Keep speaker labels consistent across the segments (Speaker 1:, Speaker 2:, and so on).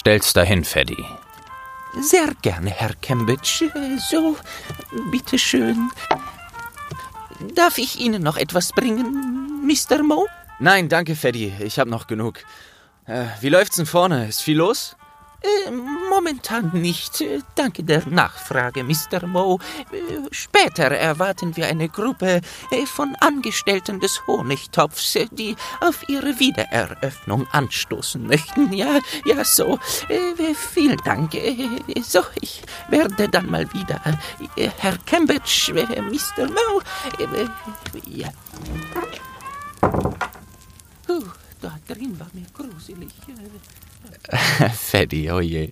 Speaker 1: Stell's dahin, Freddy.
Speaker 2: Sehr gerne, Herr Cambridge. So, bitteschön. Darf ich Ihnen noch etwas bringen, Mr. Moe?
Speaker 1: Nein, danke, Freddy. Ich hab noch genug. Äh, wie läuft's denn vorne? Ist viel los?
Speaker 2: Äh, momentan nicht. Danke der Nachfrage, Mr. Moe. Später erwarten wir eine Gruppe von Angestellten des Honigtopfs, die auf ihre Wiedereröffnung anstoßen möchten. Ja, ja, so. Vielen Dank. so, ich werde dann mal wieder. Herr Cambridge, Mr. Moe. ja. Uh, da drin war mir gruselig.
Speaker 1: Freddy, oh je.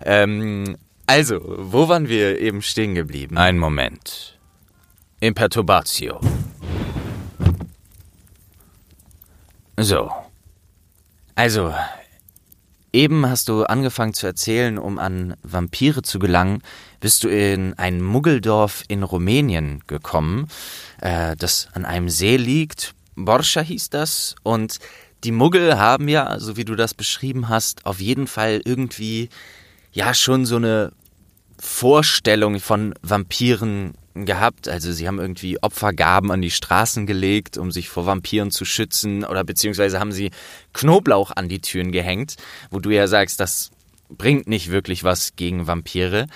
Speaker 1: Ähm, also, wo waren wir eben stehen geblieben? Ein Moment. Imperturbatio. So. Also, eben hast du angefangen zu erzählen, um an Vampire zu gelangen, bist du in ein Muggeldorf in Rumänien gekommen, äh, das an einem See liegt. Borscha hieß das und die Muggel haben ja, so wie du das beschrieben hast, auf jeden Fall irgendwie ja schon so eine Vorstellung von Vampiren gehabt. Also sie haben irgendwie Opfergaben an die Straßen gelegt, um sich vor Vampiren zu schützen, oder beziehungsweise haben sie Knoblauch an die Türen gehängt, wo du ja sagst, das bringt nicht wirklich was gegen Vampire.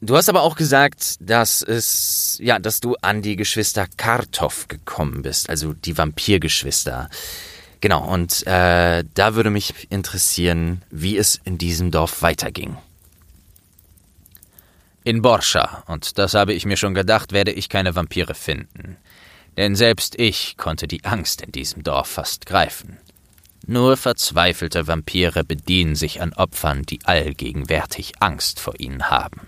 Speaker 1: Du hast aber auch gesagt, dass es, ja, dass du an die Geschwister Kartoff gekommen bist, also die Vampirgeschwister. Genau, und äh, da würde mich interessieren, wie es in diesem Dorf weiterging. In Borscha, und das habe ich mir schon gedacht, werde ich keine Vampire finden. Denn selbst ich konnte die Angst in diesem Dorf fast greifen. Nur verzweifelte Vampire bedienen sich an Opfern, die allgegenwärtig Angst vor ihnen haben.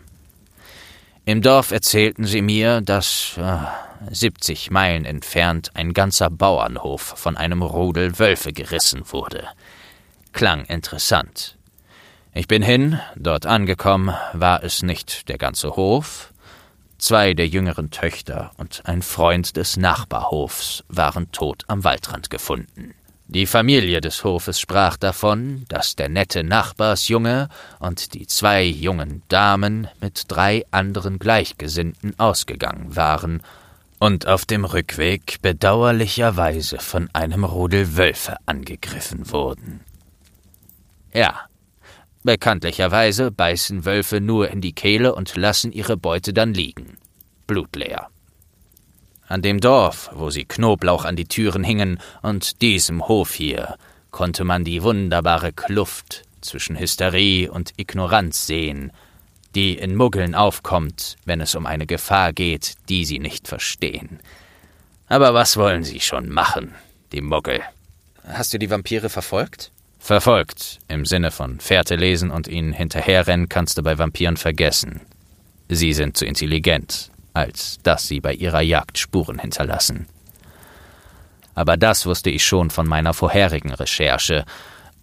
Speaker 1: Im Dorf erzählten sie mir, dass äh, 70 Meilen entfernt ein ganzer Bauernhof von einem Rudel Wölfe gerissen wurde. Klang interessant. Ich bin hin, dort angekommen, war es nicht der ganze Hof. Zwei der jüngeren Töchter und ein Freund des Nachbarhofs waren tot am Waldrand gefunden. Die Familie des Hofes sprach davon, dass der nette Nachbarsjunge und die zwei jungen Damen mit drei anderen Gleichgesinnten ausgegangen waren und auf dem Rückweg bedauerlicherweise von einem Rudel Wölfe angegriffen wurden. Ja, bekanntlicherweise beißen Wölfe nur in die Kehle und lassen ihre Beute dann liegen, blutleer. An dem Dorf, wo sie Knoblauch an die Türen hingen, und diesem Hof hier, konnte man die wunderbare Kluft zwischen Hysterie und Ignoranz sehen, die in Muggeln aufkommt, wenn es um eine Gefahr geht, die sie nicht verstehen. Aber was wollen sie schon machen, die Muggel? Hast du die Vampire verfolgt? Verfolgt, im Sinne von Fährte lesen und ihnen hinterherrennen kannst du bei Vampiren vergessen. Sie sind zu intelligent, als dass sie bei ihrer Jagd Spuren hinterlassen. Aber das wusste ich schon von meiner vorherigen Recherche,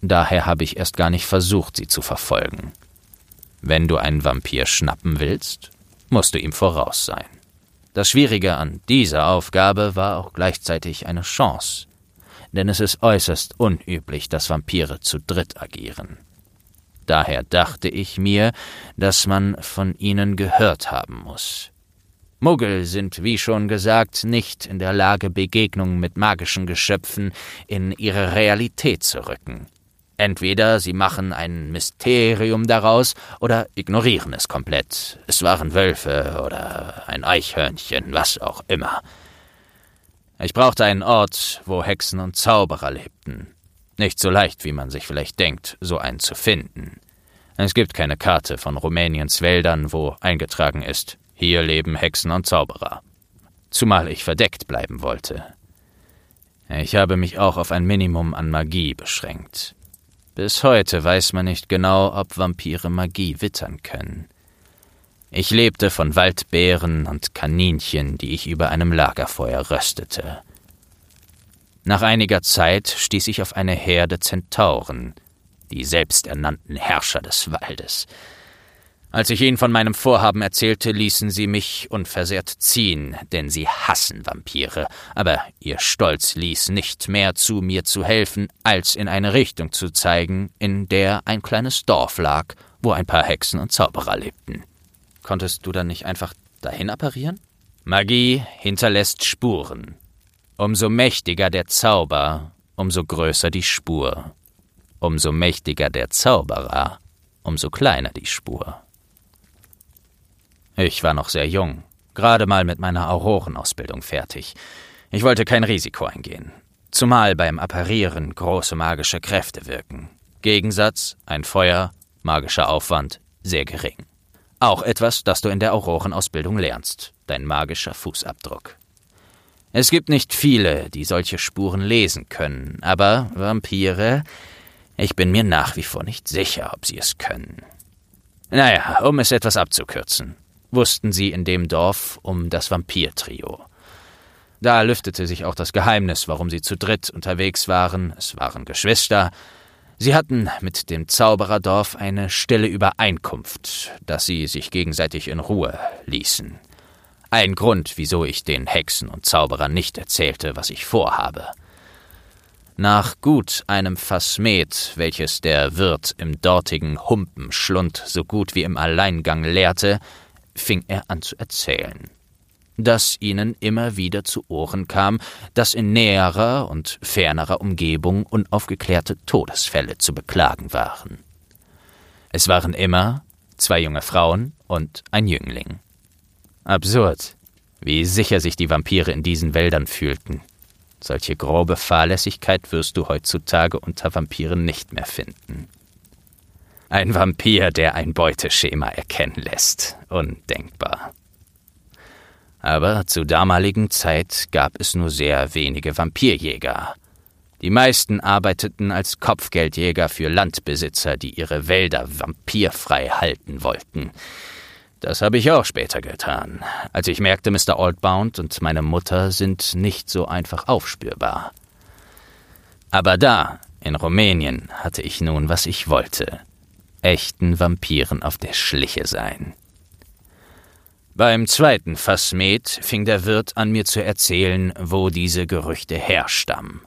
Speaker 1: daher habe ich erst gar nicht versucht, sie zu verfolgen. Wenn du einen Vampir schnappen willst, musst du ihm voraus sein. Das Schwierige an dieser Aufgabe war auch gleichzeitig eine Chance, denn es ist äußerst unüblich, dass Vampire zu dritt agieren. Daher dachte ich mir, dass man von ihnen gehört haben muss. Muggel sind, wie schon gesagt, nicht in der Lage, Begegnungen mit magischen Geschöpfen in ihre Realität zu rücken. Entweder sie machen ein Mysterium daraus oder ignorieren es komplett. Es waren Wölfe oder ein Eichhörnchen, was auch immer. Ich brauchte einen Ort, wo Hexen und Zauberer lebten. Nicht so leicht, wie man sich vielleicht denkt, so einen zu finden. Es gibt keine Karte von Rumäniens Wäldern, wo eingetragen ist, hier leben Hexen und Zauberer. Zumal ich verdeckt bleiben wollte. Ich habe mich auch auf ein Minimum an Magie beschränkt. Bis heute weiß man nicht genau, ob Vampire Magie wittern können. Ich lebte von Waldbeeren und Kaninchen, die ich über einem Lagerfeuer röstete. Nach einiger Zeit stieß ich auf eine Herde Zentauren, die selbsternannten Herrscher des Waldes. Als ich ihnen von meinem Vorhaben erzählte, ließen sie mich unversehrt ziehen, denn sie hassen Vampire, aber ihr Stolz ließ nicht mehr zu, mir zu helfen, als in eine Richtung zu zeigen, in der ein kleines Dorf lag, wo ein paar Hexen und Zauberer lebten. Konntest du dann nicht einfach dahin apparieren? Magie hinterlässt Spuren. Umso mächtiger der Zauber, umso größer die Spur. Umso mächtiger der Zauberer, umso kleiner die Spur. Ich war noch sehr jung, gerade mal mit meiner Aurorenausbildung fertig. Ich wollte kein Risiko eingehen. Zumal beim Apparieren große magische Kräfte wirken. Gegensatz, ein Feuer, magischer Aufwand, sehr gering. Auch etwas, das du in der Aurorenausbildung lernst, dein magischer Fußabdruck. Es gibt nicht viele, die solche Spuren lesen können, aber Vampire, ich bin mir nach wie vor nicht sicher, ob sie es können. Naja, um es etwas abzukürzen wussten sie in dem Dorf um das Vampirtrio. Da lüftete sich auch das Geheimnis, warum sie zu dritt unterwegs waren. Es waren Geschwister. Sie hatten mit dem Zaubererdorf eine stille Übereinkunft, dass sie sich gegenseitig in Ruhe ließen. Ein Grund, wieso ich den Hexen und Zauberern nicht erzählte, was ich vorhabe. Nach gut einem Fass Met, welches der Wirt im dortigen Humpenschlund so gut wie im Alleingang leerte, fing er an zu erzählen. Dass ihnen immer wieder zu Ohren kam, dass in näherer und fernerer Umgebung unaufgeklärte Todesfälle zu beklagen waren. Es waren immer zwei junge Frauen und ein Jüngling. Absurd, wie sicher sich die Vampire in diesen Wäldern fühlten. Solche grobe Fahrlässigkeit wirst du heutzutage unter Vampiren nicht mehr finden. Ein Vampir, der ein Beuteschema erkennen lässt. Undenkbar. Aber zur damaligen Zeit gab es nur sehr wenige Vampirjäger. Die meisten arbeiteten als Kopfgeldjäger für Landbesitzer, die ihre Wälder vampirfrei halten wollten. Das habe ich auch später getan, als ich merkte, Mr. Oldbound und meine Mutter sind nicht so einfach aufspürbar. Aber da, in Rumänien, hatte ich nun, was ich wollte echten Vampiren auf der Schliche sein. Beim zweiten Fass Met fing der Wirt an mir zu erzählen, wo diese Gerüchte herstammen.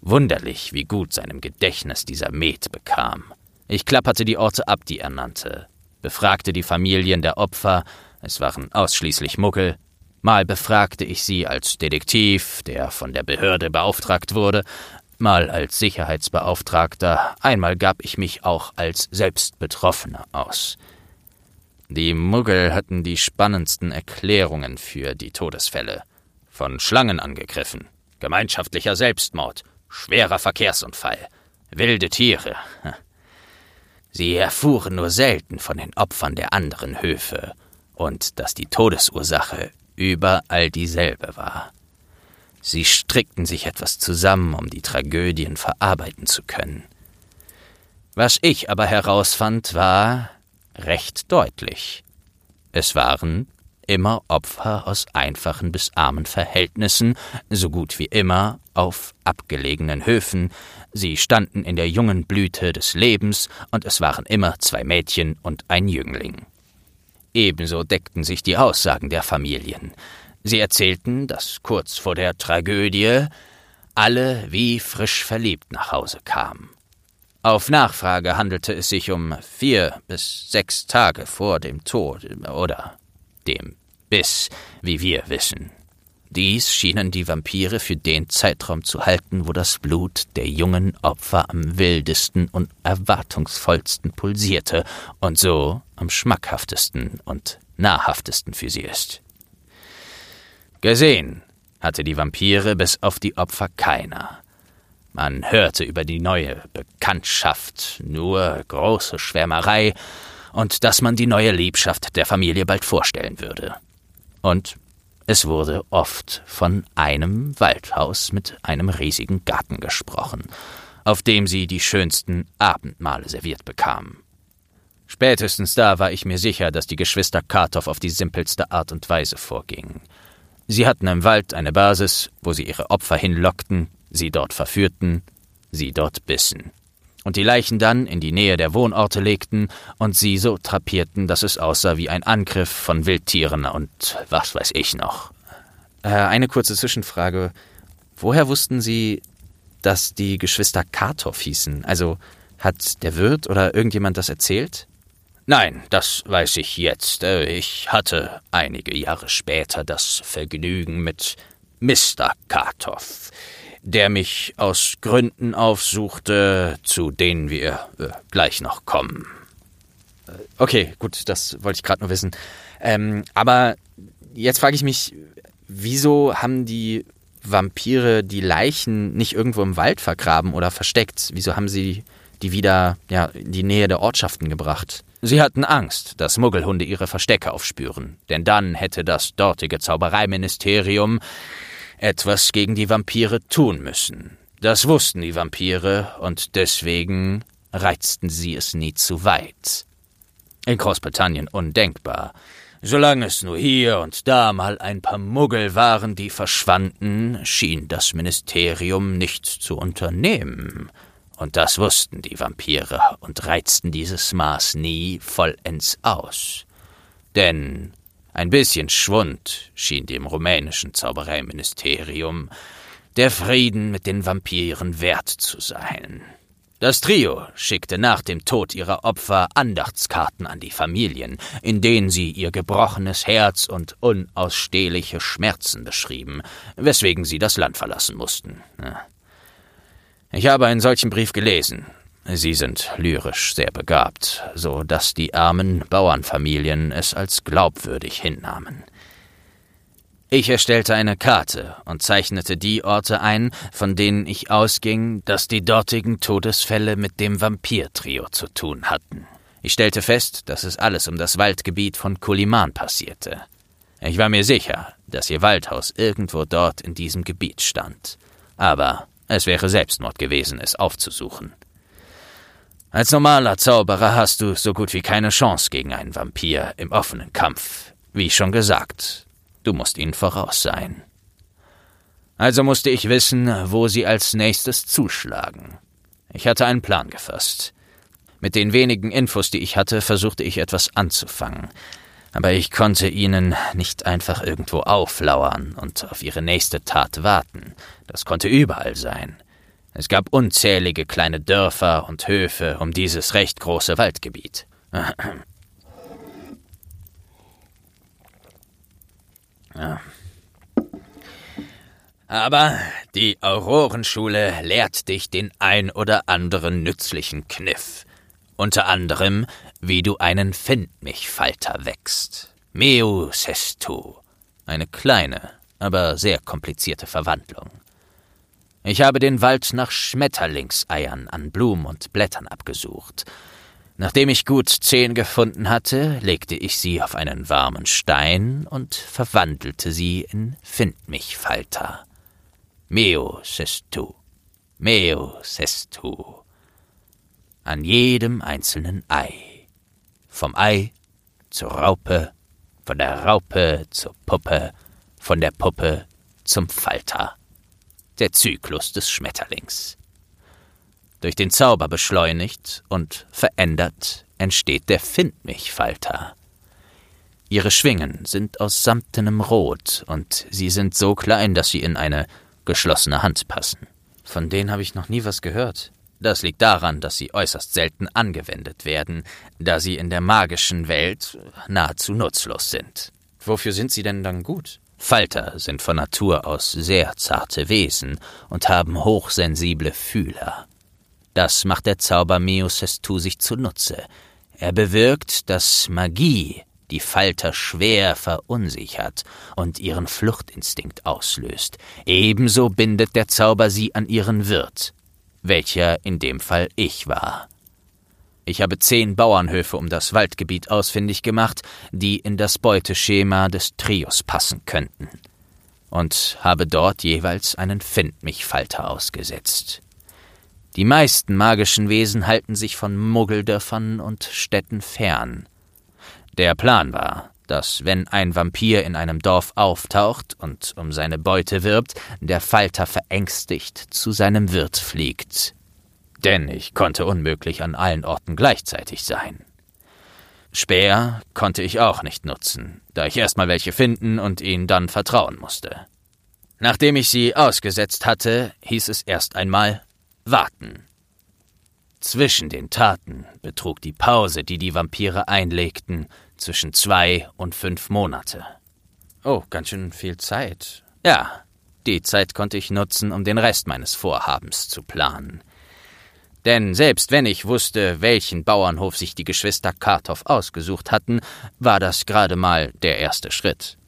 Speaker 1: Wunderlich, wie gut seinem Gedächtnis dieser Met bekam. Ich klapperte die Orte ab, die er nannte, befragte die Familien der Opfer, es waren ausschließlich Muggel, mal befragte ich sie als Detektiv, der von der Behörde beauftragt wurde, mal als Sicherheitsbeauftragter, einmal gab ich mich auch als Selbstbetroffener aus. Die Muggel hatten die spannendsten Erklärungen für die Todesfälle. Von Schlangen angegriffen, gemeinschaftlicher Selbstmord, schwerer Verkehrsunfall, wilde Tiere. Sie erfuhren nur selten von den Opfern der anderen Höfe und dass die Todesursache überall dieselbe war. Sie strickten sich etwas zusammen, um die Tragödien verarbeiten zu können. Was ich aber herausfand, war recht deutlich. Es waren immer Opfer aus einfachen bis armen Verhältnissen, so gut wie immer auf abgelegenen Höfen, sie standen in der jungen Blüte des Lebens, und es waren immer zwei Mädchen und ein Jüngling. Ebenso deckten sich die Aussagen der Familien. Sie erzählten, dass kurz vor der Tragödie alle wie frisch verliebt nach Hause kamen. Auf Nachfrage handelte es sich um vier bis sechs Tage vor dem Tod oder dem Biss, wie wir wissen. Dies schienen die Vampire für den Zeitraum zu halten, wo das Blut der jungen Opfer am wildesten und erwartungsvollsten pulsierte und so am schmackhaftesten und nahrhaftesten für sie ist. Gesehen hatte die Vampire bis auf die Opfer keiner. Man hörte über die neue Bekanntschaft nur große Schwärmerei und dass man die neue Liebschaft der Familie bald vorstellen würde. Und es wurde oft von einem Waldhaus mit einem riesigen Garten gesprochen, auf dem sie die schönsten Abendmahle serviert bekamen. Spätestens da war ich mir sicher, dass die Geschwister Kartoff auf die simpelste Art und Weise vorgingen. Sie hatten im Wald eine Basis, wo sie ihre Opfer hinlockten, sie dort verführten, sie dort bissen. und die Leichen dann in die Nähe der Wohnorte legten und sie so trapierten, dass es aussah wie ein Angriff von Wildtieren und was weiß ich noch. Äh, eine kurze Zwischenfrage. Woher wussten Sie, dass die Geschwister Kartoff hießen? Also hat der Wirt oder irgendjemand das erzählt? Nein, das weiß ich jetzt. Äh, ich hatte einige Jahre später das Vergnügen mit Mr. Kartoff der mich aus Gründen aufsuchte, zu denen wir äh, gleich noch kommen. Äh, okay, gut, das wollte ich gerade nur wissen. Ähm, aber jetzt frage ich mich, wieso haben die Vampire die Leichen nicht irgendwo im Wald vergraben oder versteckt? Wieso haben sie die wieder ja, in die Nähe der Ortschaften gebracht? Sie hatten Angst, dass Muggelhunde ihre Verstecke aufspüren, denn dann hätte das dortige Zaubereiministerium etwas gegen die Vampire tun müssen. Das wussten die Vampire und deswegen reizten sie es nie zu weit. In Großbritannien undenkbar. Solange es nur hier und da mal ein paar Muggel waren, die verschwanden, schien das Ministerium nichts zu unternehmen. Und das wussten die Vampire und reizten dieses Maß nie vollends aus. Denn ein bisschen Schwund schien dem rumänischen Zaubereiministerium der Frieden mit den Vampiren wert zu sein. Das Trio schickte nach dem Tod ihrer Opfer Andachtskarten an die Familien, in denen sie ihr gebrochenes Herz und unausstehliche Schmerzen beschrieben, weswegen sie das Land verlassen mussten. Ich habe einen solchen Brief gelesen Sie sind lyrisch sehr begabt, so dass die armen Bauernfamilien es als glaubwürdig hinnahmen. Ich erstellte eine Karte und zeichnete die Orte ein, von denen ich ausging, dass die dortigen Todesfälle mit dem Vampirtrio zu tun hatten. Ich stellte fest, dass es alles um das Waldgebiet von Kuliman passierte. Ich war mir sicher, dass ihr Waldhaus irgendwo dort in diesem Gebiet stand. Aber es wäre Selbstmord gewesen, es aufzusuchen. Als normaler Zauberer hast du so gut wie keine Chance gegen einen Vampir im offenen Kampf. Wie schon gesagt, du musst ihnen voraus sein. Also musste ich wissen, wo sie als nächstes zuschlagen. Ich hatte einen Plan gefasst. Mit den wenigen Infos, die ich hatte, versuchte ich etwas anzufangen. Aber ich konnte ihnen nicht einfach irgendwo auflauern und auf ihre nächste Tat warten. Das konnte überall sein. Es gab unzählige kleine Dörfer und Höfe um dieses recht große Waldgebiet. Aber die Aurorenschule lehrt dich den ein oder anderen nützlichen Kniff. Unter anderem, wie du einen Findmichfalter wächst. Meu sestu. Eine kleine, aber sehr komplizierte Verwandlung. Ich habe den Wald nach Schmetterlingseiern an Blumen und Blättern abgesucht. Nachdem ich gut zehn gefunden hatte, legte ich sie auf einen warmen Stein und verwandelte sie in Findmichfalter. Meo sestu, meo sestu. An jedem einzelnen Ei. Vom Ei zur Raupe, von der Raupe zur Puppe, von der Puppe zum Falter der Zyklus des Schmetterlings. Durch den Zauber beschleunigt und verändert entsteht der Findmichfalter. Ihre Schwingen sind aus samtenem Rot und sie sind so klein, dass sie in eine geschlossene Hand passen. Von denen habe ich noch nie was gehört. Das liegt daran, dass sie äußerst selten angewendet werden, da sie in der magischen Welt nahezu nutzlos sind. Wofür sind sie denn dann gut? Falter sind von Natur aus sehr zarte Wesen und haben hochsensible Fühler. Das macht der Zauber Meosestu sich zunutze. Er bewirkt, dass Magie die Falter schwer verunsichert und ihren Fluchtinstinkt auslöst. Ebenso bindet der Zauber sie an ihren Wirt, welcher in dem Fall ich war. Ich habe zehn Bauernhöfe um das Waldgebiet ausfindig gemacht, die in das Beuteschema des Trios passen könnten. Und habe dort jeweils einen Findmichfalter ausgesetzt. Die meisten magischen Wesen halten sich von Muggeldörfern und Städten fern. Der Plan war, dass, wenn ein Vampir in einem Dorf auftaucht und um seine Beute wirbt, der Falter verängstigt zu seinem Wirt fliegt denn ich konnte unmöglich an allen Orten gleichzeitig sein. Speer konnte ich auch nicht nutzen, da ich erstmal welche finden und ihnen dann vertrauen musste. Nachdem ich sie ausgesetzt hatte, hieß es erst einmal warten. Zwischen den Taten betrug die Pause, die die Vampire einlegten, zwischen zwei und fünf Monate.
Speaker 2: Oh, ganz schön viel Zeit.
Speaker 1: Ja, die Zeit konnte ich nutzen, um den Rest meines Vorhabens zu planen. Denn selbst wenn ich wusste, welchen Bauernhof sich die Geschwister Kartoff ausgesucht hatten, war das gerade mal der erste Schritt.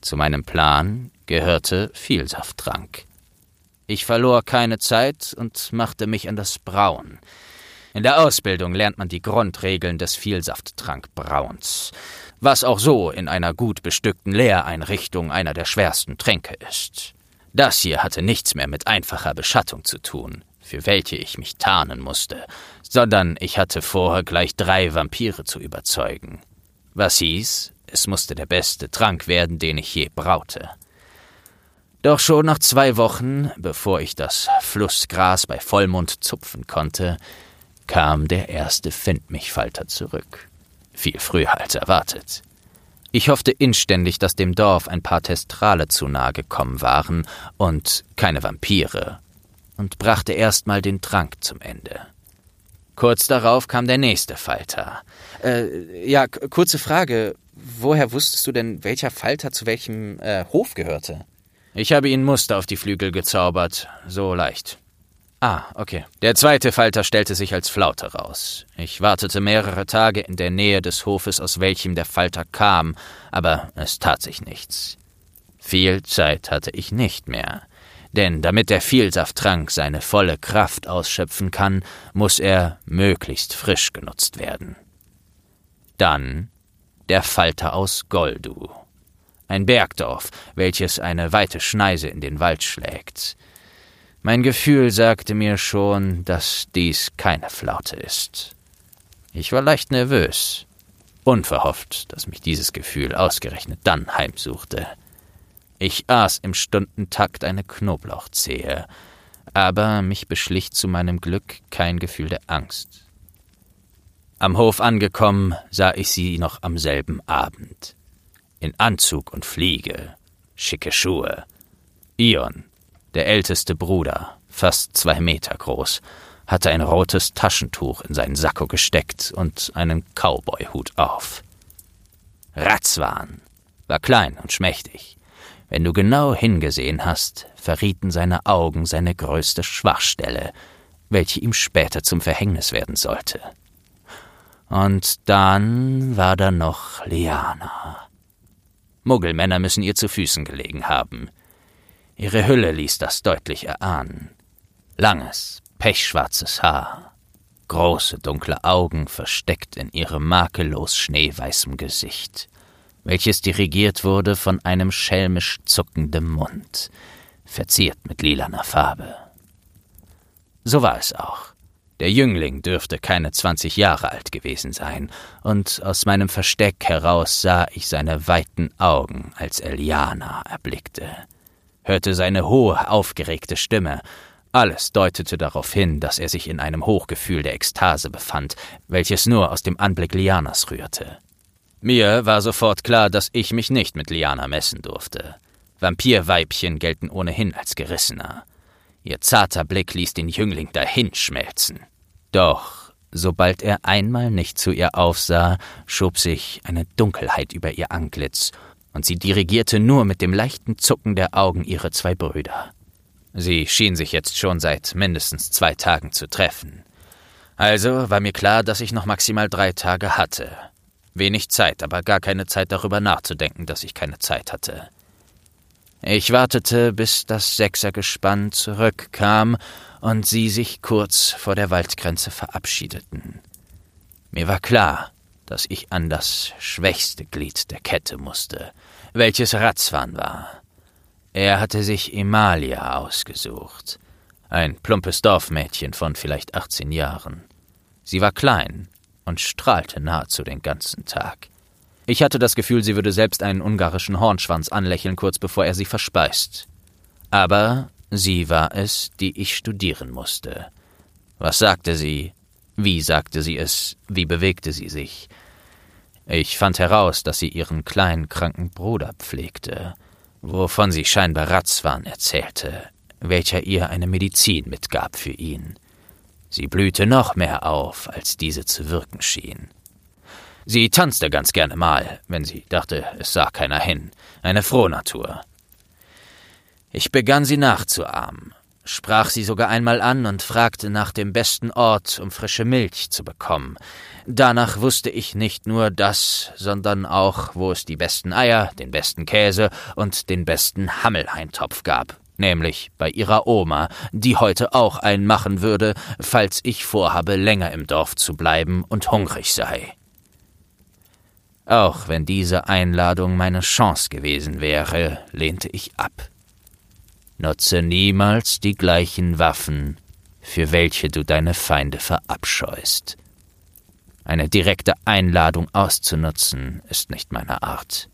Speaker 1: Zu meinem Plan gehörte Vielsafttrank. Ich verlor keine Zeit und machte mich an das Brauen. In der Ausbildung lernt man die Grundregeln des Vielsafttrankbrauens, was auch so in einer gut bestückten Lehreinrichtung einer der schwersten Tränke ist. Das hier hatte nichts mehr mit einfacher Beschattung zu tun, für welche ich mich tarnen musste, sondern ich hatte vor, gleich drei Vampire zu überzeugen. Was hieß, es musste der beste Trank werden, den ich je braute. Doch schon nach zwei Wochen, bevor ich das Flussgras bei Vollmond zupfen konnte, kam der erste Findmichfalter zurück. Viel früher als erwartet. Ich hoffte inständig, dass dem Dorf ein paar Testrale zu nahe gekommen waren und keine Vampire, und brachte erstmal den Trank zum Ende. Kurz darauf kam der nächste Falter.
Speaker 2: Äh, ja, kurze Frage. Woher wusstest du denn, welcher Falter zu welchem äh, Hof gehörte?
Speaker 1: Ich habe ihn Muster auf die Flügel gezaubert. So leicht. Ah, okay. Der zweite Falter stellte sich als Flaute raus. Ich wartete mehrere Tage in der Nähe des Hofes, aus welchem der Falter kam, aber es tat sich nichts. Viel Zeit hatte ich nicht mehr. Denn damit der Vielsafttrank seine volle Kraft ausschöpfen kann, muss er möglichst frisch genutzt werden. Dann der Falter aus Goldu. Ein Bergdorf, welches eine weite Schneise in den Wald schlägt. Mein Gefühl sagte mir schon, dass dies keine Flaute ist. Ich war leicht nervös, unverhofft, dass mich dieses Gefühl ausgerechnet dann heimsuchte. Ich aß im Stundentakt eine Knoblauchzehe, aber mich beschlich zu meinem Glück kein Gefühl der Angst. Am Hof angekommen, sah ich sie noch am selben Abend. In Anzug und Fliege, schicke Schuhe. Ion, der älteste Bruder, fast zwei Meter groß, hatte ein rotes Taschentuch in seinen Sakko gesteckt und einen Cowboyhut auf. Ratzwan war klein und schmächtig. Wenn du genau hingesehen hast, verrieten seine Augen seine größte Schwachstelle, welche ihm später zum Verhängnis werden sollte. Und dann war da noch Liana. Muggelmänner müssen ihr zu Füßen gelegen haben. Ihre Hülle ließ das deutlich erahnen. Langes, pechschwarzes Haar, große dunkle Augen versteckt in ihrem makellos schneeweißem Gesicht, welches dirigiert wurde von einem schelmisch zuckenden Mund, verziert mit lilaner Farbe. So war es auch. Der Jüngling dürfte keine zwanzig Jahre alt gewesen sein, und aus meinem Versteck heraus sah ich seine weiten Augen, als Eliana erblickte hörte seine hohe, aufgeregte Stimme. Alles deutete darauf hin, dass er sich in einem Hochgefühl der Ekstase befand, welches nur aus dem Anblick Lianas rührte. Mir war sofort klar, dass ich mich nicht mit Liana messen durfte. Vampirweibchen gelten ohnehin als gerissener. Ihr zarter Blick ließ den Jüngling dahinschmelzen. Doch, sobald er einmal nicht zu ihr aufsah, schob sich eine Dunkelheit über ihr Antlitz und sie dirigierte nur mit dem leichten Zucken der Augen ihre zwei Brüder. Sie schien sich jetzt schon seit mindestens zwei Tagen zu treffen. Also war mir klar, dass ich noch maximal drei Tage hatte. Wenig Zeit, aber gar keine Zeit darüber nachzudenken, dass ich keine Zeit hatte. Ich wartete, bis das Sechsergespann zurückkam und sie sich kurz vor der Waldgrenze verabschiedeten. Mir war klar, dass ich an das schwächste Glied der Kette musste, welches Ratzwan war. Er hatte sich Emalia ausgesucht, ein plumpes Dorfmädchen von vielleicht 18 Jahren. Sie war klein und strahlte nahezu den ganzen Tag. Ich hatte das Gefühl, sie würde selbst einen ungarischen Hornschwanz anlächeln, kurz bevor er sie verspeist. Aber sie war es, die ich studieren musste, Was sagte sie? Wie sagte sie es? Wie bewegte sie sich? Ich fand heraus, dass sie ihren kleinen kranken Bruder pflegte, wovon sie scheinbar Ratzwan erzählte, welcher ihr eine Medizin mitgab für ihn. Sie blühte noch mehr auf, als diese zu wirken schien. Sie tanzte ganz gerne mal, wenn sie dachte, es sah keiner hin. Eine Frohnatur. Ich begann sie nachzuahmen, sprach sie sogar einmal an und fragte nach dem besten Ort, um frische Milch zu bekommen. Danach wusste ich nicht nur das, sondern auch, wo es die besten Eier, den besten Käse und den besten Hammelheintopf gab, nämlich bei ihrer Oma, die heute auch einen machen würde, falls ich vorhabe, länger im Dorf zu bleiben und hungrig sei. Auch wenn diese Einladung meine Chance gewesen wäre, lehnte ich ab. Nutze niemals die gleichen Waffen, für welche du deine Feinde verabscheust. Eine direkte Einladung auszunutzen ist nicht meine Art.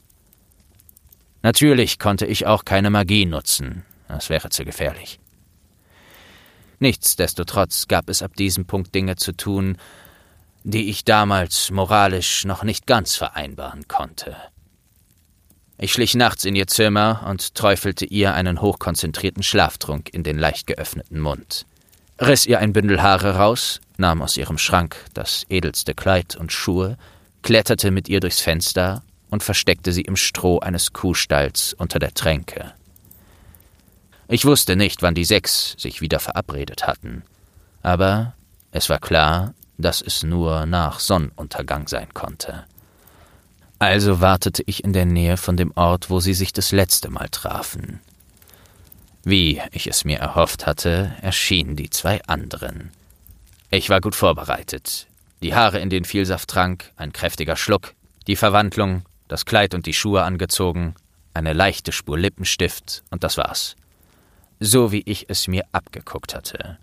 Speaker 1: Natürlich konnte ich auch keine Magie nutzen, das wäre zu gefährlich. Nichtsdestotrotz gab es ab diesem Punkt Dinge zu tun, die ich damals moralisch noch nicht ganz vereinbaren konnte. Ich schlich nachts in ihr Zimmer und träufelte ihr einen hochkonzentrierten Schlaftrunk in den leicht geöffneten Mund, riss ihr ein Bündel Haare raus, nahm aus ihrem Schrank das edelste Kleid und Schuhe, kletterte mit ihr durchs Fenster und versteckte sie im Stroh eines Kuhstalls unter der Tränke. Ich wusste nicht, wann die sechs sich wieder verabredet hatten, aber es war klar, dass es nur nach Sonnenuntergang sein konnte. Also wartete ich in der Nähe von dem Ort, wo sie sich das letzte Mal trafen. Wie ich es mir erhofft hatte, erschienen die zwei anderen. Ich war gut vorbereitet. Die Haare in den Vielsafttrank, ein kräftiger Schluck, die Verwandlung, das Kleid und die Schuhe angezogen, eine leichte Spur Lippenstift und das war's. So wie ich es mir abgeguckt hatte.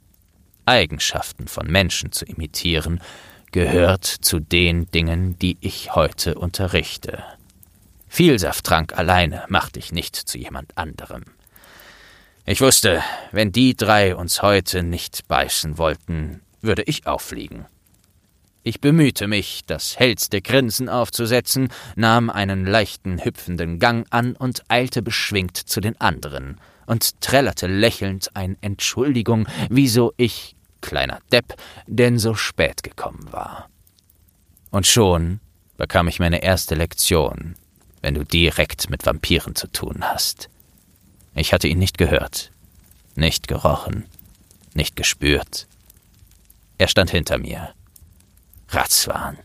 Speaker 1: Eigenschaften von Menschen zu imitieren, gehört zu den Dingen, die ich heute unterrichte. Vielsafttrank alleine macht dich nicht zu jemand anderem. Ich wusste, wenn die drei uns heute nicht beißen wollten, würde ich auffliegen. Ich bemühte mich, das hellste Grinsen aufzusetzen, nahm einen leichten hüpfenden Gang an und eilte beschwingt zu den anderen und trällerte lächelnd ein Entschuldigung, wieso ich kleiner Depp, denn so spät gekommen war. Und schon bekam ich meine erste Lektion, wenn du direkt mit Vampiren zu tun hast. Ich hatte ihn nicht gehört, nicht gerochen, nicht gespürt. Er stand hinter mir. Ratzwan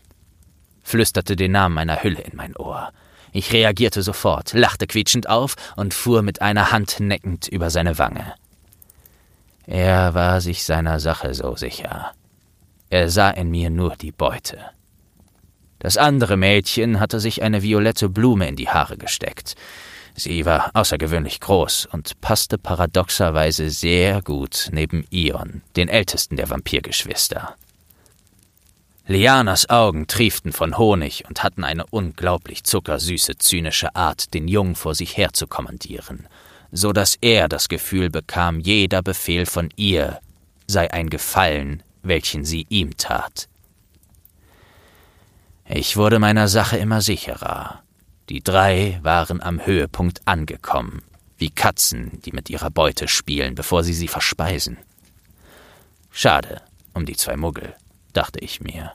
Speaker 1: flüsterte den Namen meiner Hülle in mein Ohr. Ich reagierte sofort, lachte quietschend auf und fuhr mit einer Hand neckend über seine Wange. Er war sich seiner Sache so sicher. Er sah in mir nur die Beute. Das andere Mädchen hatte sich eine violette Blume in die Haare gesteckt. Sie war außergewöhnlich groß und passte paradoxerweise sehr gut neben Ion, den ältesten der Vampirgeschwister. Lianas Augen trieften von Honig und hatten eine unglaublich zuckersüße, zynische Art, den Jungen vor sich herzukommandieren so dass er das Gefühl bekam, jeder Befehl von ihr sei ein Gefallen, welchen sie ihm tat. Ich wurde meiner Sache immer sicherer. Die drei waren am Höhepunkt angekommen, wie Katzen, die mit ihrer Beute spielen, bevor sie sie verspeisen. Schade um die zwei Muggel, dachte ich mir.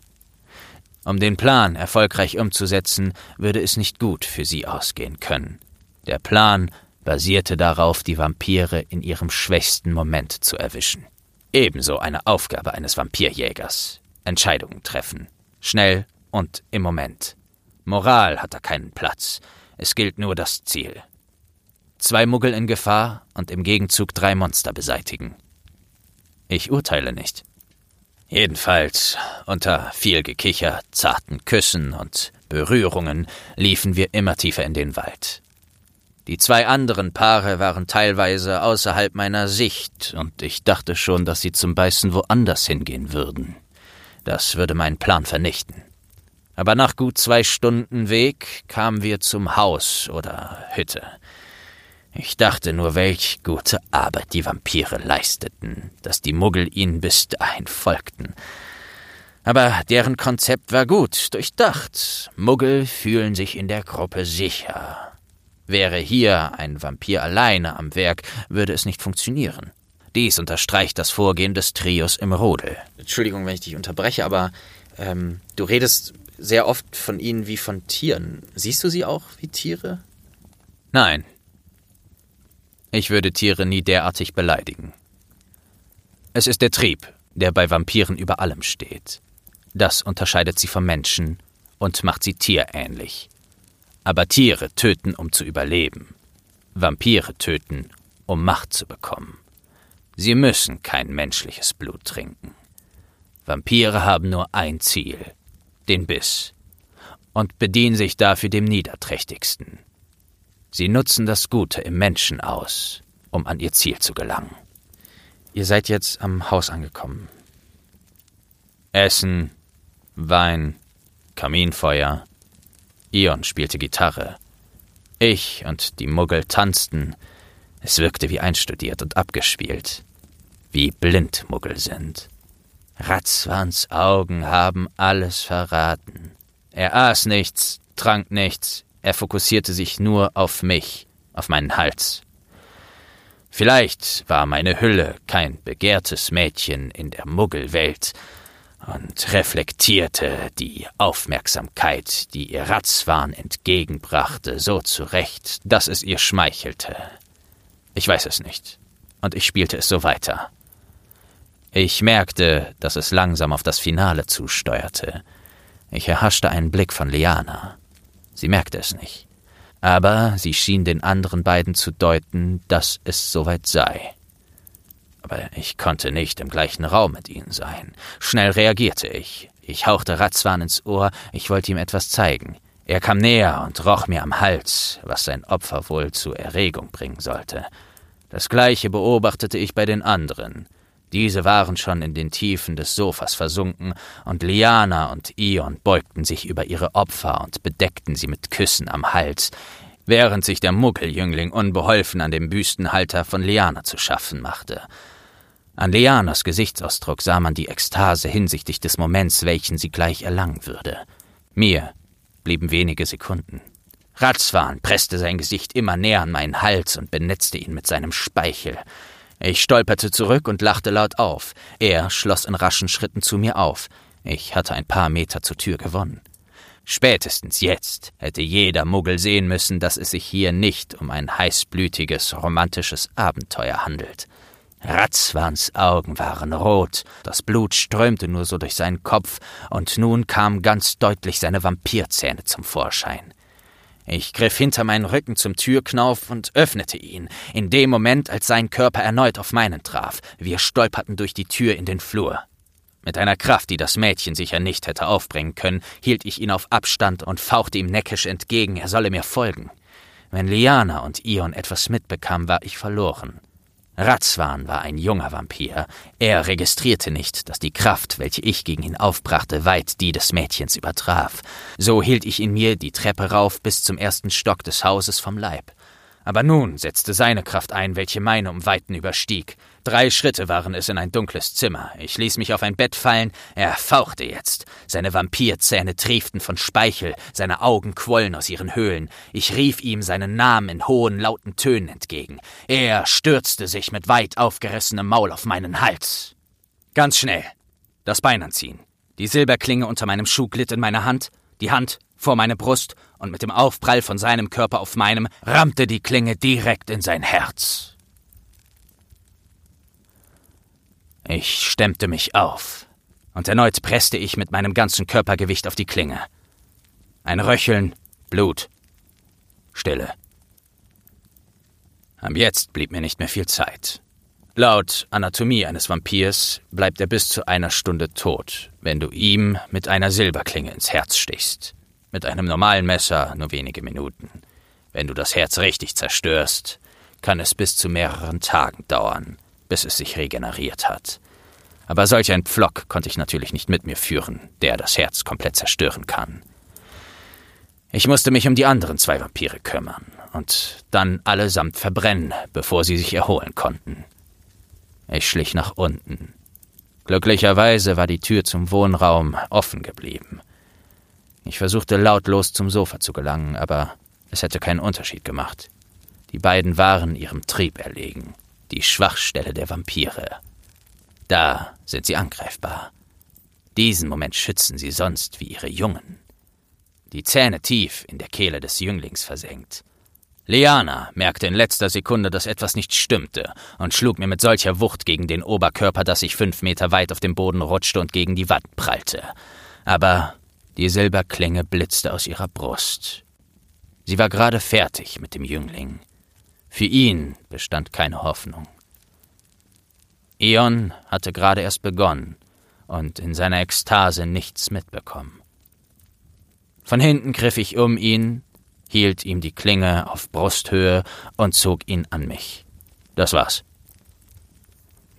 Speaker 1: Um den Plan erfolgreich umzusetzen, würde es nicht gut für sie ausgehen können. Der Plan basierte darauf, die Vampire in ihrem schwächsten Moment zu erwischen. Ebenso eine Aufgabe eines Vampirjägers. Entscheidungen treffen. Schnell und im Moment. Moral hat da keinen Platz. Es gilt nur das Ziel. Zwei Muggel in Gefahr und im Gegenzug drei Monster beseitigen. Ich urteile nicht. Jedenfalls, unter viel Gekicher, zarten Küssen und Berührungen liefen wir immer tiefer in den Wald. Die zwei anderen Paare waren teilweise außerhalb meiner Sicht, und ich dachte schon, dass sie zum Beißen woanders hingehen würden. Das würde meinen Plan vernichten. Aber nach gut zwei Stunden Weg kamen wir zum Haus oder Hütte. Ich dachte nur, welch gute Arbeit die Vampire leisteten, dass die Muggel ihnen bis dahin folgten. Aber deren Konzept war gut, durchdacht. Muggel fühlen sich in der Gruppe sicher. Wäre hier ein Vampir alleine am Werk, würde es nicht funktionieren. Dies unterstreicht das Vorgehen des Trios im Rudel.
Speaker 3: Entschuldigung, wenn ich dich unterbreche, aber ähm, du redest sehr oft von ihnen wie von Tieren. Siehst du sie auch wie Tiere?
Speaker 1: Nein, ich würde Tiere nie derartig beleidigen. Es ist der Trieb, der bei Vampiren über allem steht. Das unterscheidet sie vom Menschen und macht sie tierähnlich. Aber Tiere töten, um zu überleben. Vampire töten, um Macht zu bekommen. Sie müssen kein menschliches Blut trinken. Vampire haben nur ein Ziel, den Biss, und bedienen sich dafür dem Niederträchtigsten. Sie nutzen das Gute im Menschen aus, um an ihr Ziel zu gelangen.
Speaker 3: Ihr seid jetzt am Haus angekommen.
Speaker 1: Essen, Wein, Kaminfeuer. Ion spielte Gitarre. Ich und die Muggel tanzten. Es wirkte wie einstudiert und abgespielt. Wie blind Muggel sind. Ratzwans Augen haben alles verraten. Er aß nichts, trank nichts, er fokussierte sich nur auf mich, auf meinen Hals. Vielleicht war meine Hülle kein begehrtes Mädchen in der Muggelwelt und reflektierte die Aufmerksamkeit, die ihr Ratzwahn entgegenbrachte, so zurecht, dass es ihr schmeichelte. Ich weiß es nicht, und ich spielte es so weiter. Ich merkte, dass es langsam auf das Finale zusteuerte. Ich erhaschte einen Blick von Liana. Sie merkte es nicht. Aber sie schien den anderen beiden zu deuten, dass es soweit sei. Aber ich konnte nicht im gleichen Raum mit ihnen sein. Schnell reagierte ich. Ich hauchte Ratzwan ins Ohr, ich wollte ihm etwas zeigen. Er kam näher und roch mir am Hals, was sein Opfer wohl zu Erregung bringen sollte. Das gleiche beobachtete ich bei den anderen. Diese waren schon in den Tiefen des Sofas versunken, und Liana und Ion beugten sich über ihre Opfer und bedeckten sie mit Küssen am Hals, während sich der Muggeljüngling unbeholfen an dem Büstenhalter von Liana zu schaffen machte. An Lianas Gesichtsausdruck sah man die Ekstase hinsichtlich des Moments, welchen sie gleich erlangen würde. Mir blieben wenige Sekunden. Ratzwan presste sein Gesicht immer näher an meinen Hals und benetzte ihn mit seinem Speichel. Ich stolperte zurück und lachte laut auf. Er schloss in raschen Schritten zu mir auf. Ich hatte ein paar Meter zur Tür gewonnen. Spätestens jetzt hätte jeder Muggel sehen müssen, dass es sich hier nicht um ein heißblütiges, romantisches Abenteuer handelt. Ratzwans Augen waren rot, das Blut strömte nur so durch seinen Kopf, und nun kamen ganz deutlich seine Vampirzähne zum Vorschein. Ich griff hinter meinen Rücken zum Türknauf und öffnete ihn, in dem Moment, als sein Körper erneut auf meinen traf. Wir stolperten durch die Tür in den Flur. Mit einer Kraft, die das Mädchen sicher nicht hätte aufbringen können, hielt ich ihn auf Abstand und fauchte ihm neckisch entgegen, er solle mir folgen. Wenn Liana und Ion etwas mitbekamen, war ich verloren. Ratzwan war ein junger Vampir. Er registrierte nicht, dass die Kraft, welche ich gegen ihn aufbrachte, weit die des Mädchens übertraf. So hielt ich ihn mir die Treppe rauf bis zum ersten Stock des Hauses vom Leib. Aber nun setzte seine Kraft ein, welche meine um Weiten überstieg. Drei Schritte waren es in ein dunkles Zimmer. Ich ließ mich auf ein Bett fallen. Er fauchte jetzt. Seine Vampirzähne trieften von Speichel, seine Augen quollen aus ihren Höhlen. Ich rief ihm seinen Namen in hohen, lauten Tönen entgegen. Er stürzte sich mit weit aufgerissenem Maul auf meinen Hals. Ganz schnell. Das Bein anziehen. Die Silberklinge unter meinem Schuh glitt in meine Hand, die Hand vor meine Brust, und mit dem Aufprall von seinem Körper auf meinem rammte die Klinge direkt in sein Herz. Ich stemmte mich auf, und erneut presste ich mit meinem ganzen Körpergewicht auf die Klinge. Ein Röcheln, Blut, Stille. Ab jetzt blieb mir nicht mehr viel Zeit. Laut Anatomie eines Vampirs bleibt er bis zu einer Stunde tot, wenn du ihm mit einer Silberklinge ins Herz stichst. Mit einem normalen Messer nur wenige Minuten. Wenn du das Herz richtig zerstörst, kann es bis zu mehreren Tagen dauern, bis es sich regeneriert hat. Aber solch ein Pflock konnte ich natürlich nicht mit mir führen, der das Herz komplett zerstören kann. Ich musste mich um die anderen zwei Vampire kümmern, und dann allesamt verbrennen, bevor sie sich erholen konnten. Ich schlich nach unten. Glücklicherweise war die Tür zum Wohnraum offen geblieben. Ich versuchte lautlos zum Sofa zu gelangen, aber es hätte keinen Unterschied gemacht. Die beiden waren ihrem Trieb erlegen, die Schwachstelle der Vampire. Da sind sie angreifbar. Diesen Moment schützen sie sonst wie ihre Jungen. Die Zähne tief in der Kehle des Jünglings versenkt. Liana merkte in letzter Sekunde, dass etwas nicht stimmte und schlug mir mit solcher Wucht gegen den Oberkörper, dass ich fünf Meter weit auf dem Boden rutschte und gegen die Wand prallte. Aber die Silberklinge blitzte aus ihrer Brust. Sie war gerade fertig mit dem Jüngling. Für ihn bestand keine Hoffnung. Eon hatte gerade erst begonnen und in seiner Ekstase nichts mitbekommen. Von hinten griff ich um ihn, hielt ihm die Klinge auf Brusthöhe und zog ihn an mich. Das war's.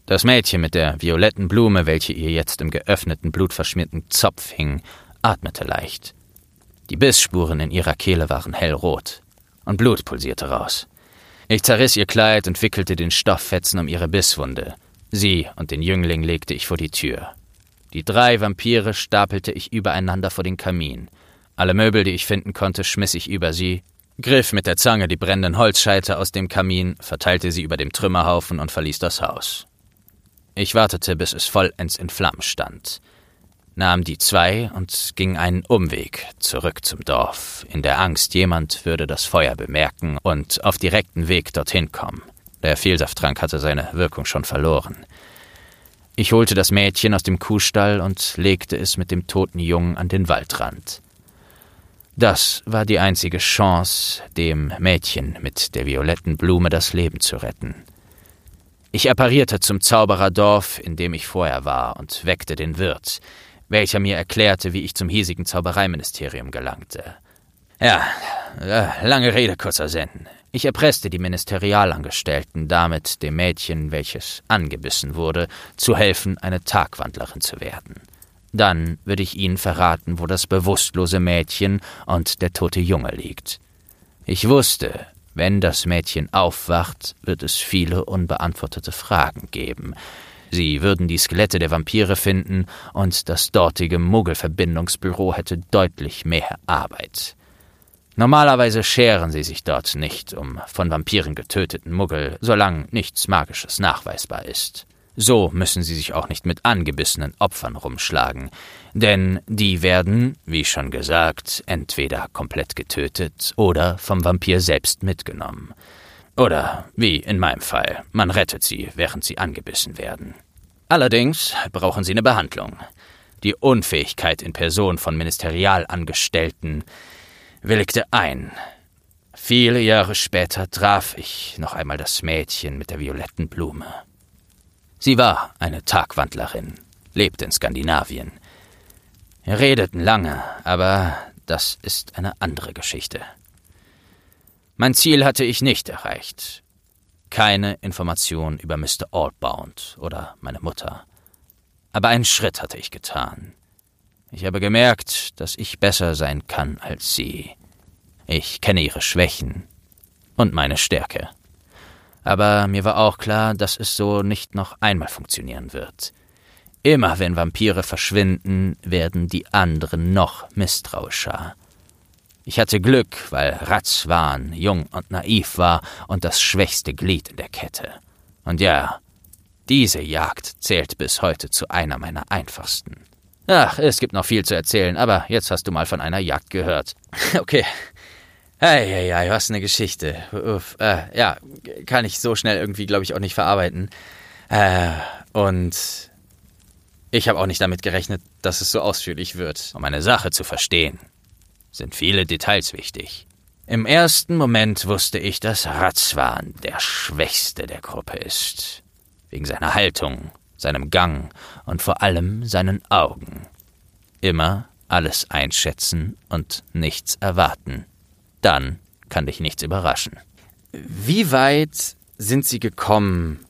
Speaker 1: Das Mädchen mit der violetten Blume, welche ihr jetzt im geöffneten, blutverschmierten Zopf hing, atmete leicht. Die Bissspuren in ihrer Kehle waren hellrot, und Blut pulsierte raus. Ich zerriss ihr Kleid und wickelte den Stofffetzen um ihre Bisswunde. Sie und den Jüngling legte ich vor die Tür. Die drei Vampire stapelte ich übereinander vor den Kamin. Alle Möbel, die ich finden konnte, schmiss ich über sie, griff mit der Zange die brennenden Holzscheite aus dem Kamin, verteilte sie über dem Trümmerhaufen und verließ das Haus. Ich wartete, bis es vollends in Flammen stand, nahm die zwei und ging einen Umweg zurück zum Dorf, in der Angst, jemand würde das Feuer bemerken und auf direkten Weg dorthin kommen. Der Vielsafttrank hatte seine Wirkung schon verloren. Ich holte das Mädchen aus dem Kuhstall und legte es mit dem toten Jungen an den Waldrand. Das war die einzige Chance, dem Mädchen mit der violetten Blume das Leben zu retten. Ich apparierte zum Zaubererdorf, in dem ich vorher war, und weckte den Wirt, welcher mir erklärte, wie ich zum hiesigen Zaubereiministerium gelangte. Ja, äh, lange Rede, kurzer Sinn. Ich erpresste die Ministerialangestellten damit, dem Mädchen, welches angebissen wurde, zu helfen, eine Tagwandlerin zu werden. Dann würde ich Ihnen verraten, wo das bewusstlose Mädchen und der tote Junge liegt. Ich wusste, wenn das Mädchen aufwacht, wird es viele unbeantwortete Fragen geben. Sie würden die Skelette der Vampire finden, und das dortige Muggelverbindungsbüro hätte deutlich mehr Arbeit. Normalerweise scheren sie sich dort nicht um von Vampiren getöteten Muggel, solange nichts Magisches nachweisbar ist. So müssen sie sich auch nicht mit angebissenen Opfern rumschlagen, denn die werden, wie schon gesagt, entweder komplett getötet oder vom Vampir selbst mitgenommen. Oder, wie in meinem Fall, man rettet sie, während sie angebissen werden. Allerdings brauchen sie eine Behandlung. Die Unfähigkeit in Person von Ministerialangestellten willigte ein. Viele Jahre später traf ich noch einmal das Mädchen mit der violetten Blume. Sie war eine Tagwandlerin, lebte in Skandinavien. Wir redeten lange, aber das ist eine andere Geschichte. Mein Ziel hatte ich nicht erreicht. Keine Information über Mr. Allbound oder meine Mutter. Aber einen Schritt hatte ich getan. Ich habe gemerkt, dass ich besser sein kann als sie. Ich kenne ihre Schwächen und meine Stärke. Aber mir war auch klar, dass es so nicht noch einmal funktionieren wird. Immer wenn Vampire verschwinden, werden die anderen noch misstrauischer. Ich hatte Glück, weil Ratzwan jung und naiv war und das schwächste Glied in der Kette. Und ja, diese Jagd zählt bis heute zu einer meiner einfachsten. Ach, es gibt noch viel zu erzählen, aber jetzt hast du mal von einer Jagd gehört. Okay, Hey, hey, hey, was eine Geschichte. Uff, äh, ja, kann ich so schnell irgendwie, glaube ich, auch nicht verarbeiten. Äh, und ich habe auch nicht damit gerechnet, dass es so ausführlich wird. Um eine Sache zu verstehen, sind viele Details wichtig. Im ersten Moment wusste ich, dass Ratzwan der Schwächste der Gruppe ist. Wegen seiner Haltung, seinem Gang und vor allem seinen Augen. Immer alles einschätzen und nichts erwarten dann kann dich nichts überraschen. Wie weit sind Sie gekommen,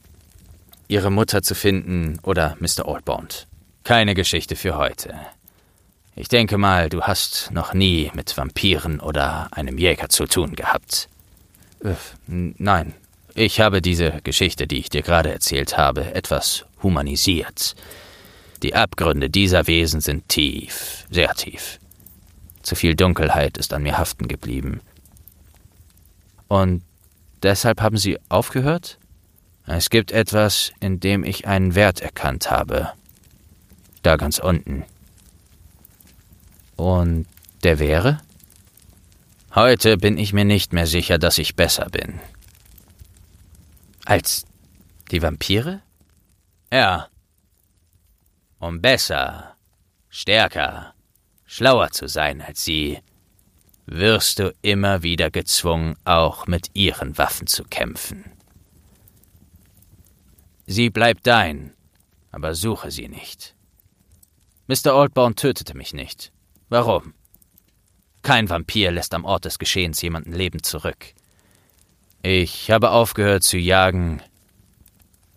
Speaker 1: Ihre Mutter zu finden oder Mr. Oldbound? Keine Geschichte für heute. Ich denke mal, du hast noch nie mit Vampiren oder einem Jäger zu tun gehabt. Nein, ich habe diese Geschichte, die ich dir gerade erzählt habe, etwas humanisiert. Die Abgründe dieser Wesen sind tief, sehr tief. Zu viel Dunkelheit ist an mir haften geblieben. Und deshalb haben Sie aufgehört? Es gibt etwas, in dem ich einen Wert erkannt habe. Da ganz unten. Und der wäre? Heute bin ich mir nicht mehr sicher, dass ich besser bin. Als die Vampire? Ja. Um besser, stärker, schlauer zu sein als sie, wirst du immer wieder gezwungen, auch mit ihren Waffen zu kämpfen. Sie bleibt dein, aber suche sie nicht. Mr. Oldbourne tötete mich nicht. Warum? Kein Vampir lässt am Ort des Geschehens jemanden lebend zurück. Ich habe aufgehört zu jagen,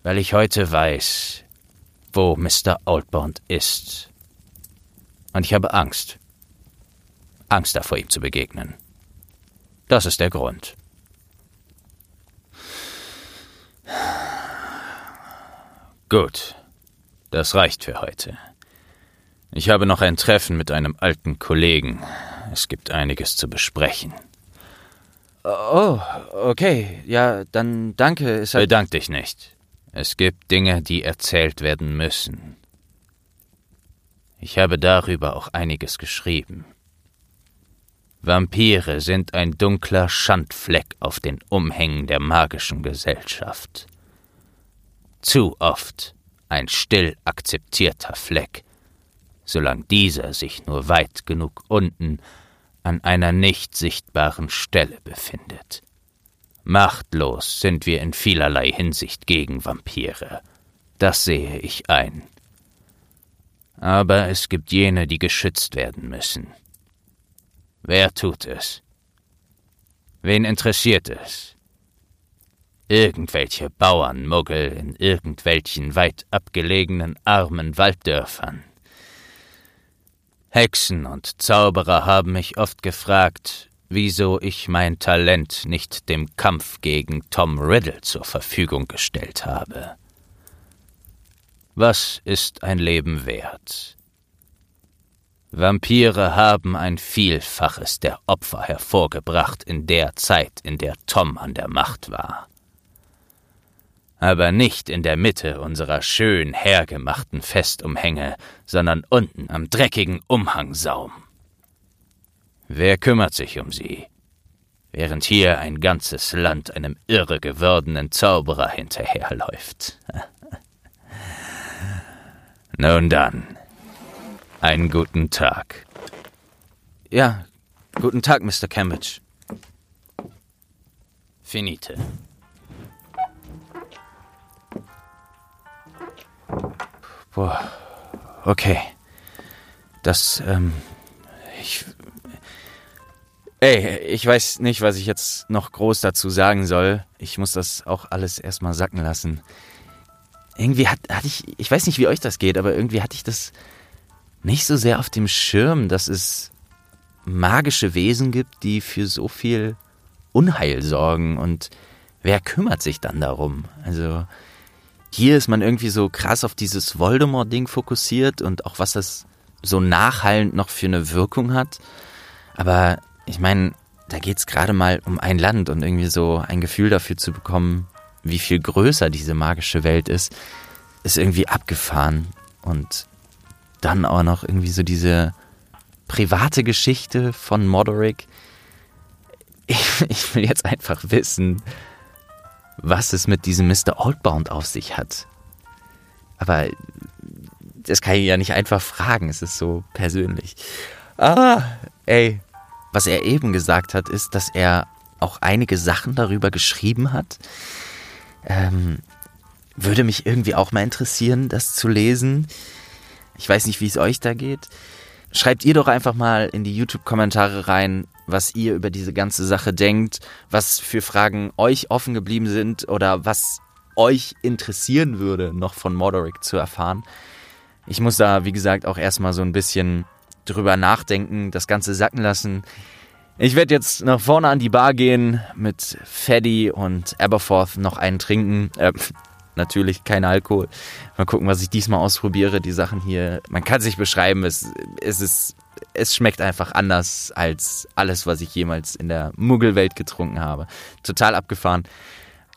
Speaker 1: weil ich heute weiß, wo Mr. Oldbourne ist. Und ich habe Angst. Angst davor, ihm zu begegnen. Das ist der Grund. Gut, das reicht für heute. Ich habe noch ein Treffen mit einem alten Kollegen. Es gibt einiges zu besprechen. Oh, okay. Ja, dann danke. Es hat Bedank dich nicht. Es gibt Dinge, die erzählt werden müssen. Ich habe darüber auch einiges geschrieben. Vampire sind ein dunkler Schandfleck auf den Umhängen der magischen Gesellschaft. Zu oft ein still akzeptierter Fleck, solange dieser sich nur weit genug unten an einer nicht sichtbaren Stelle befindet. Machtlos sind wir in vielerlei Hinsicht gegen Vampire, das sehe ich ein. Aber es gibt jene, die geschützt werden müssen. Wer tut es? Wen interessiert es? Irgendwelche Bauernmuggel in irgendwelchen weit abgelegenen armen Walddörfern. Hexen und Zauberer haben mich oft gefragt, wieso ich mein Talent nicht dem Kampf gegen Tom Riddle zur Verfügung gestellt habe. Was ist ein Leben wert? Vampire haben ein Vielfaches der Opfer hervorgebracht in der Zeit, in der Tom an der Macht war aber nicht in der Mitte unserer schön hergemachten Festumhänge, sondern unten am dreckigen Umhangsaum. Wer kümmert sich um sie? Während hier ein ganzes Land einem irre gewordenen Zauberer hinterherläuft. Nun dann, einen guten Tag. Ja, guten Tag, Mr. Cambridge. Finite. Boah, okay. Das, ähm, ich. Ey, ich weiß nicht, was ich jetzt noch groß dazu sagen soll. Ich muss das auch alles erstmal sacken lassen. Irgendwie hat, hatte ich, ich weiß nicht, wie euch das geht, aber irgendwie hatte ich das nicht so sehr auf dem Schirm, dass es magische Wesen gibt, die für so viel Unheil sorgen und wer kümmert sich dann darum? Also, hier ist man irgendwie so krass auf dieses Voldemort-Ding fokussiert und auch was das so nachhallend noch für eine Wirkung hat. Aber ich meine, da geht es gerade mal um ein Land und irgendwie so ein Gefühl dafür zu bekommen, wie viel größer diese magische Welt ist, ist irgendwie abgefahren. Und dann auch noch irgendwie so diese private Geschichte von Moderick. Ich, ich will jetzt einfach wissen, was es mit diesem Mr. Oldbound auf sich hat. Aber das kann ich ja nicht einfach fragen, es ist so persönlich. Ah, ey. Was er eben gesagt hat, ist, dass er auch einige Sachen darüber geschrieben hat. Ähm, würde mich irgendwie auch mal interessieren, das zu lesen. Ich weiß nicht, wie es euch da geht. Schreibt ihr doch einfach mal in die YouTube-Kommentare rein, was ihr über diese ganze Sache denkt, was für Fragen euch offen geblieben sind oder was euch interessieren würde, noch von Moderick zu erfahren. Ich muss da, wie gesagt, auch erstmal so ein bisschen drüber nachdenken, das Ganze sacken lassen. Ich werde jetzt nach vorne an die Bar gehen, mit Freddy und Aberforth noch einen trinken. Äh, natürlich kein Alkohol. Mal gucken, was ich diesmal ausprobiere. Die Sachen hier, man kann sich beschreiben, es, es ist, es schmeckt einfach anders als alles, was ich jemals in der Muggelwelt getrunken habe. Total abgefahren.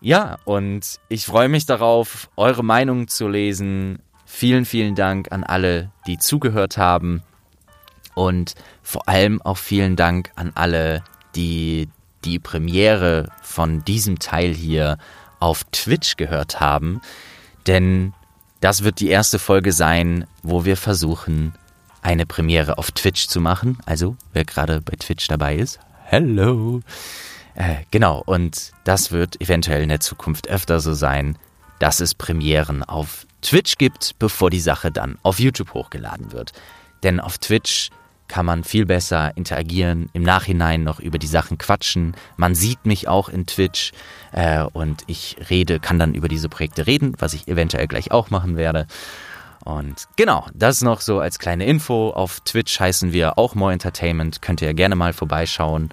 Speaker 1: Ja, und ich freue mich darauf, eure Meinung zu lesen. Vielen, vielen Dank an alle, die zugehört haben. Und vor allem auch vielen Dank an alle, die die Premiere von diesem Teil hier auf Twitch gehört haben. Denn das wird die erste Folge sein, wo wir versuchen, eine Premiere auf Twitch zu machen. Also, wer gerade bei Twitch dabei ist, hello. Äh, genau, und das wird eventuell in der Zukunft öfter so sein, dass es Premieren auf Twitch gibt, bevor die Sache dann auf YouTube hochgeladen wird. Denn auf Twitch kann man viel besser interagieren, im Nachhinein noch über die Sachen quatschen. Man sieht mich auch in Twitch äh, und ich rede, kann dann über diese Projekte reden, was ich eventuell gleich auch machen werde. Und genau, das noch so als kleine Info. Auf Twitch heißen wir auch More Entertainment. Könnt ihr gerne mal vorbeischauen.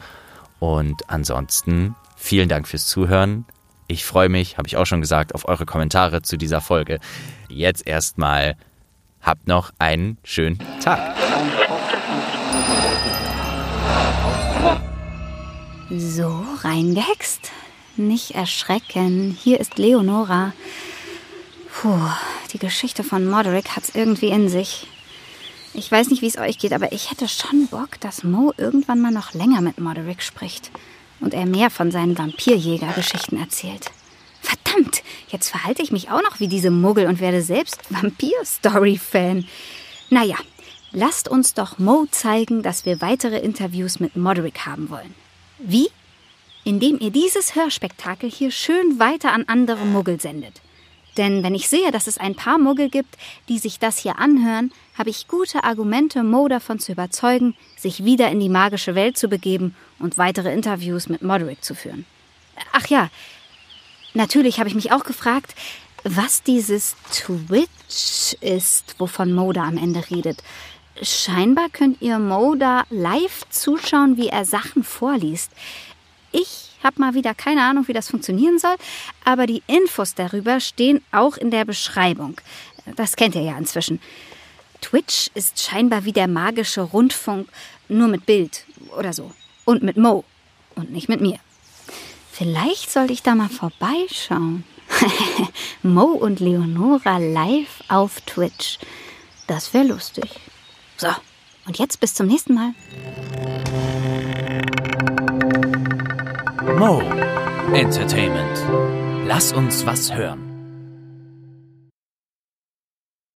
Speaker 1: Und ansonsten vielen Dank fürs Zuhören. Ich freue mich, habe ich auch schon gesagt, auf eure Kommentare zu dieser Folge. Jetzt erstmal habt noch einen schönen Tag.
Speaker 4: So, reingehext. Nicht erschrecken. Hier ist Leonora. Puh, die Geschichte von Moderick hat's irgendwie in sich. Ich weiß nicht, wie es euch geht, aber ich hätte schon Bock, dass Mo irgendwann mal noch länger mit Moderick spricht und er mehr von seinen Vampirjäger-Geschichten erzählt. Verdammt, jetzt verhalte ich mich auch noch wie diese Muggel und werde selbst Vampir-Story-Fan. Naja, lasst uns doch Mo zeigen, dass wir weitere Interviews mit Moderick haben wollen. Wie? Indem ihr dieses Hörspektakel hier schön weiter an andere Muggel sendet. Denn wenn ich sehe, dass es ein paar Muggel gibt, die sich das hier anhören, habe ich gute Argumente, Mo davon zu überzeugen, sich wieder in die magische Welt zu begeben und weitere Interviews mit Moderick zu führen. Ach ja, natürlich habe ich mich auch gefragt, was dieses Twitch ist, wovon Mo da am Ende redet. Scheinbar könnt ihr Mo da live zuschauen, wie er Sachen vorliest. Ich habe mal wieder keine Ahnung, wie das funktionieren soll, aber die Infos darüber stehen auch in der Beschreibung. Das kennt ihr ja inzwischen. Twitch ist scheinbar wie der magische Rundfunk, nur mit Bild oder so. Und mit Mo. Und nicht mit mir. Vielleicht sollte ich da mal vorbeischauen. Mo und Leonora live auf Twitch. Das wäre lustig. So, und jetzt bis zum nächsten Mal.
Speaker 1: Mo Entertainment. Lass uns was hören.